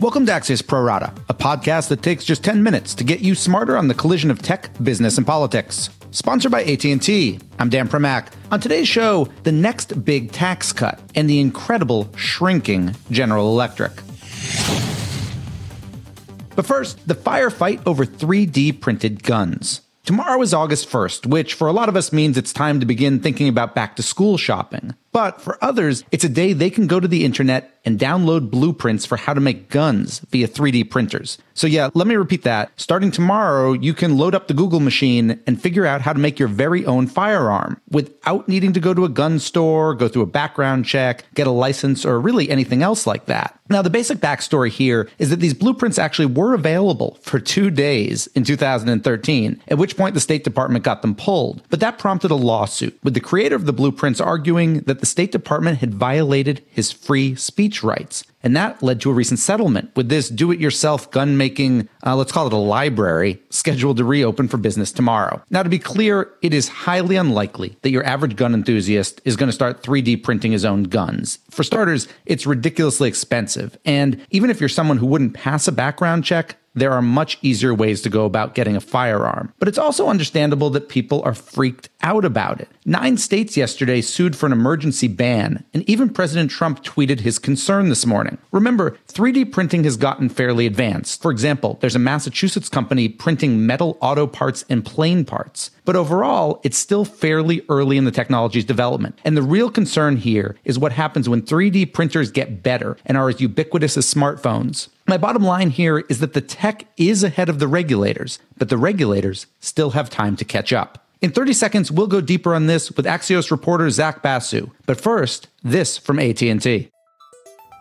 Welcome to Axios Pro Rata, a podcast that takes just 10 minutes to get you smarter on the collision of tech, business, and politics. Sponsored by AT&T. I'm Dan Primack. On today's show, the next big tax cut and the incredible shrinking General Electric. But first, the firefight over 3D printed guns. Tomorrow is August 1st, which for a lot of us means it's time to begin thinking about back to school shopping. But for others, it's a day they can go to the internet and download blueprints for how to make guns via 3D printers. So yeah, let me repeat that. Starting tomorrow, you can load up the Google machine and figure out how to make your very own firearm without needing to go to a gun store, go through a background check, get a license, or really anything else like that. Now, the basic backstory here is that these blueprints actually were available for two days in 2013, at which point the State Department got them pulled. But that prompted a lawsuit, with the creator of the blueprints arguing that the State Department had violated his free speech rights. And that led to a recent settlement with this do it yourself gun making, uh, let's call it a library, scheduled to reopen for business tomorrow. Now, to be clear, it is highly unlikely that your average gun enthusiast is going to start 3D printing his own guns. For starters, it's ridiculously expensive. And even if you're someone who wouldn't pass a background check, there are much easier ways to go about getting a firearm. But it's also understandable that people are freaked out about it. Nine states yesterday sued for an emergency ban, and even President Trump tweeted his concern this morning. Remember, 3D printing has gotten fairly advanced. For example, there's a Massachusetts company printing metal auto parts and plane parts. But overall, it's still fairly early in the technology's development. And the real concern here is what happens when 3D printers get better and are as ubiquitous as smartphones. My bottom line here is that the tech is ahead of the regulators, but the regulators still have time to catch up. In 30 seconds, we'll go deeper on this with Axios reporter Zach Basu. But first, this from AT&T.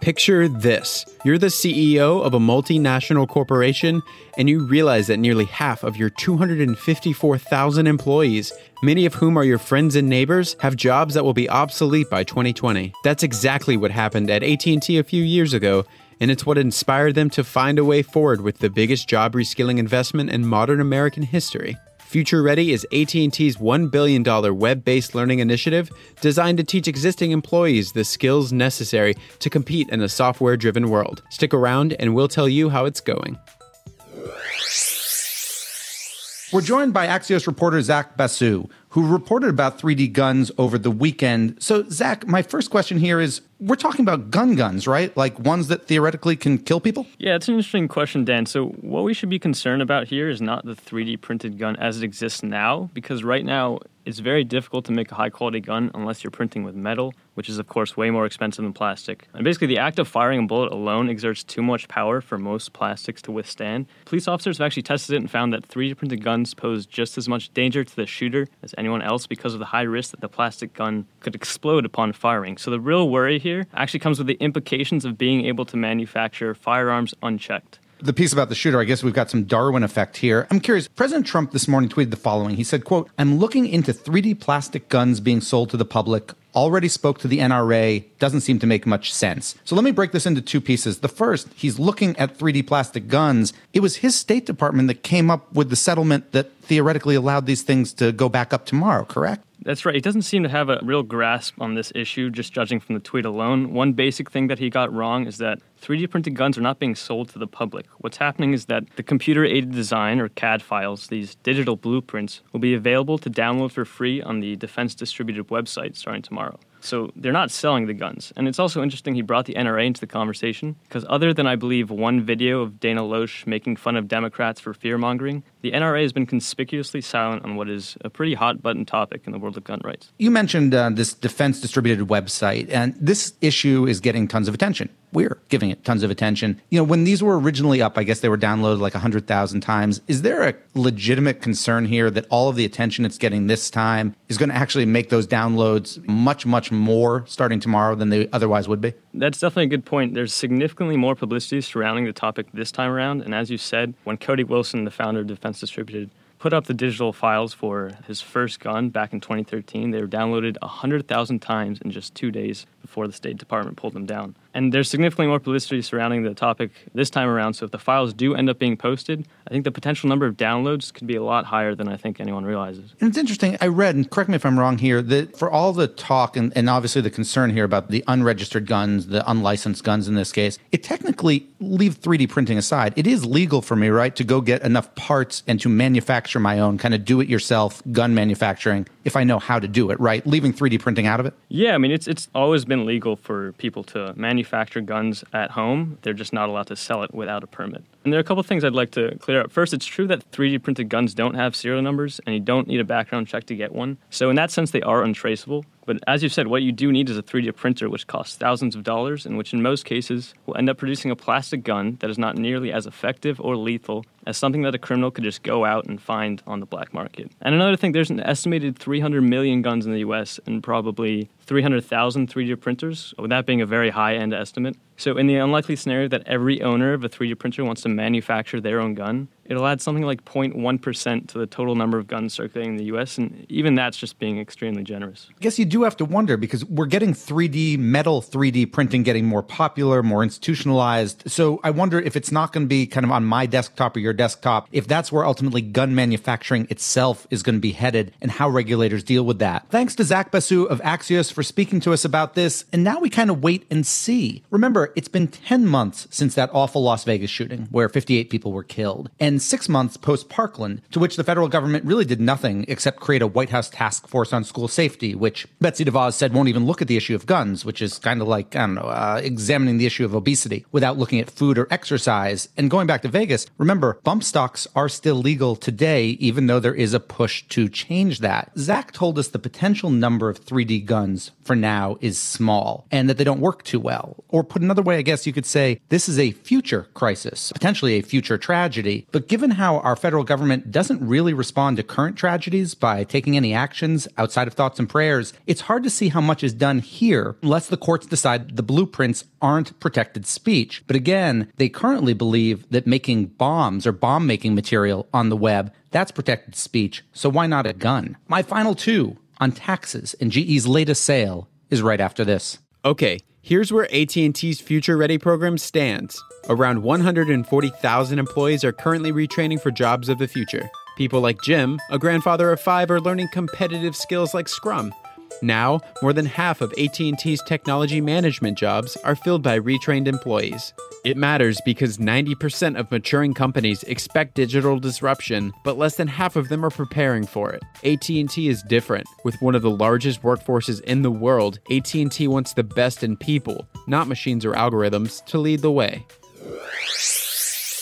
Picture this. You're the CEO of a multinational corporation and you realize that nearly half of your 254,000 employees, many of whom are your friends and neighbors, have jobs that will be obsolete by 2020. That's exactly what happened at AT&T a few years ago and it's what inspired them to find a way forward with the biggest job reskilling investment in modern American history. Future Ready is AT&T's $1 billion web-based learning initiative designed to teach existing employees the skills necessary to compete in a software-driven world. Stick around and we'll tell you how it's going. We're joined by Axios reporter Zach Basu, who reported about 3D guns over the weekend. So, Zach, my first question here is we're talking about gun guns, right? Like ones that theoretically can kill people? Yeah, it's an interesting question, Dan. So, what we should be concerned about here is not the 3D printed gun as it exists now, because right now it's very difficult to make a high quality gun unless you're printing with metal, which is, of course, way more expensive than plastic. And basically, the act of firing a bullet alone exerts too much power for most plastics to withstand. Police officers have actually tested it and found that 3D printed guns pose just as much danger to the shooter as anyone else because of the high risk that the plastic gun could explode upon firing. So, the real worry here actually comes with the implications of being able to manufacture firearms unchecked the piece about the shooter, I guess we've got some Darwin effect here. I'm curious. President Trump this morning tweeted the following. He said, quote, I'm looking into 3D plastic guns being sold to the public. Already spoke to the NRA. Doesn't seem to make much sense. So let me break this into two pieces. The first, he's looking at 3D plastic guns. It was his State Department that came up with the settlement that theoretically allowed these things to go back up tomorrow, correct? That's right. He doesn't seem to have a real grasp on this issue, just judging from the tweet alone. One basic thing that he got wrong is that 3D printed guns are not being sold to the public. What's happening is that the computer aided design, or CAD files, these digital blueprints, will be available to download for free on the Defense Distributed website starting tomorrow. So they're not selling the guns. And it's also interesting he brought the NRA into the conversation because, other than I believe one video of Dana Loesch making fun of Democrats for fear mongering, the NRA has been conspicuously silent on what is a pretty hot button topic in the world of gun rights. You mentioned uh, this defense distributed website, and this issue is getting tons of attention. We're giving it tons of attention. You know, when these were originally up, I guess they were downloaded like 100,000 times. Is there a legitimate concern here that all of the attention it's getting this time is going to actually make those downloads much, much more starting tomorrow than they otherwise would be? That's definitely a good point. There's significantly more publicity surrounding the topic this time around. And as you said, when Cody Wilson, the founder of Defense Distributed, put up the digital files for his first gun back in 2013. They were downloaded 100,000 times in just two days before the State Department pulled them down. And there's significantly more publicity surrounding the topic this time around. So if the files do end up being posted, I think the potential number of downloads could be a lot higher than I think anyone realizes. And it's interesting. I read, and correct me if I'm wrong here, that for all the talk and, and obviously the concern here about the unregistered guns, the unlicensed guns in this case, it technically leave 3D printing aside. It is legal for me, right, to go get enough parts and to manufacture my own kind of do it yourself gun manufacturing if I know how to do it, right? Leaving 3D printing out of it? Yeah, I mean, it's, it's always been legal for people to manufacture guns at home. They're just not allowed to sell it without a permit. And there are a couple things I'd like to clear up. First, it's true that 3D printed guns don't have serial numbers, and you don't need a background check to get one. So, in that sense, they are untraceable. But as you said, what you do need is a 3D printer, which costs thousands of dollars, and which in most cases will end up producing a plastic gun that is not nearly as effective or lethal as something that a criminal could just go out and find on the black market. And another thing, there's an estimated 300 million guns in the US and probably 300,000 3D printers, with that being a very high end estimate. So, in the unlikely scenario that every owner of a 3D printer wants to manufacture their own gun, it'll add something like 0.1% to the total number of guns circulating in the US, and even that's just being extremely generous. I guess you do have to wonder because we're getting 3D, metal 3D printing getting more popular, more institutionalized. So, I wonder if it's not going to be kind of on my desktop or your desktop, if that's where ultimately gun manufacturing itself is going to be headed and how regulators deal with that. Thanks to Zach Basu of Axios for speaking to us about this. And now we kind of wait and see. Remember, it's been 10 months since that awful Las Vegas shooting where 58 people were killed, and six months post Parkland, to which the federal government really did nothing except create a White House task force on school safety, which Betsy DeVos said won't even look at the issue of guns, which is kind of like, I don't know, uh, examining the issue of obesity without looking at food or exercise. And going back to Vegas, remember, bump stocks are still legal today, even though there is a push to change that. Zach told us the potential number of 3D guns for now is small and that they don't work too well. Or put another way, I guess you could say this is a future crisis, potentially a future tragedy. But given how our federal government doesn't really respond to current tragedies by taking any actions outside of thoughts and prayers, it's hard to see how much is done here unless the courts decide the blueprints aren't protected speech. But again, they currently believe that making bombs or bomb making material on the web, that's protected speech. So why not a gun? My final two on taxes and GE's latest sale is right after this. Okay, here's where AT&T's Future Ready program stands. Around 140,000 employees are currently retraining for jobs of the future. People like Jim, a grandfather of 5, are learning competitive skills like Scrum. Now, more than half of AT&T's technology management jobs are filled by retrained employees. It matters because 90% of maturing companies expect digital disruption, but less than half of them are preparing for it. AT&T is different. With one of the largest workforces in the world, AT&T wants the best in people, not machines or algorithms, to lead the way.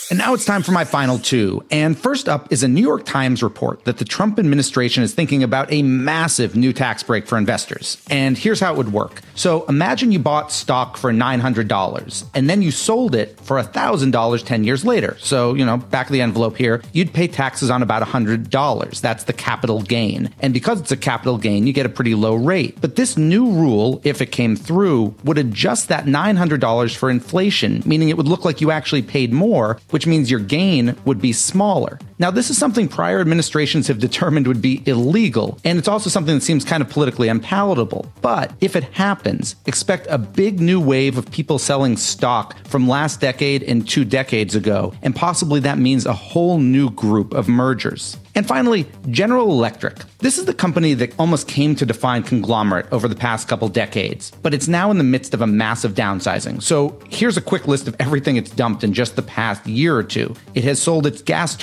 And now it's time for my final two. And first up is a New York Times report that the Trump administration is thinking about a massive new tax break for investors. And here's how it would work. So imagine you bought stock for $900 and then you sold it for $1,000 10 years later. So, you know, back of the envelope here, you'd pay taxes on about $100. That's the capital gain. And because it's a capital gain, you get a pretty low rate. But this new rule, if it came through, would adjust that $900 for inflation, meaning it would look like you actually paid more which means your gain would be smaller. Now, this is something prior administrations have determined would be illegal, and it's also something that seems kind of politically unpalatable. But if it happens, expect a big new wave of people selling stock from last decade and two decades ago, and possibly that means a whole new group of mergers. And finally, General Electric. This is the company that almost came to define conglomerate over the past couple decades, but it's now in the midst of a massive downsizing. So here's a quick list of everything it's dumped in just the past year or two. It has sold its gas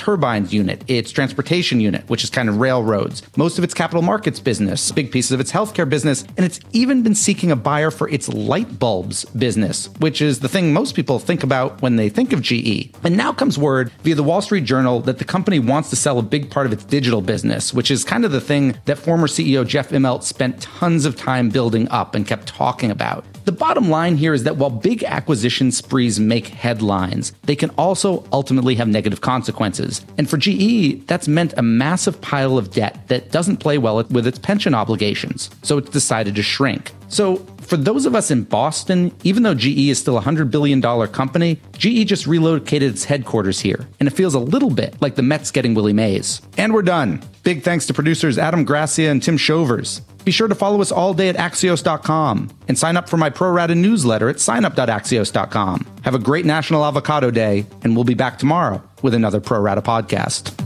turbines unit, its transportation unit, which is kind of railroads, most of its capital markets business, big pieces of its healthcare business, and it's even been seeking a buyer for its light bulbs business, which is the thing most people think about when they think of GE. And now comes word via the Wall Street Journal that the company wants to sell a big part of its digital business, which is kind of the thing that former CEO Jeff Immelt spent tons of time building up and kept talking about. The bottom line here is that while big acquisition sprees make headlines, they can also ultimately have negative consequences. And for GE, that's meant a massive pile of debt that doesn't play well with its pension obligations. So it's decided to shrink. So, for those of us in Boston, even though GE is still a $100 billion company, GE just relocated its headquarters here, and it feels a little bit like the Mets getting Willie Mays. And we're done. Big thanks to producers Adam Gracia and Tim Shovers. Be sure to follow us all day at Axios.com and sign up for my pro rata newsletter at signup.axios.com. Have a great National Avocado Day, and we'll be back tomorrow with another Pro Rata podcast.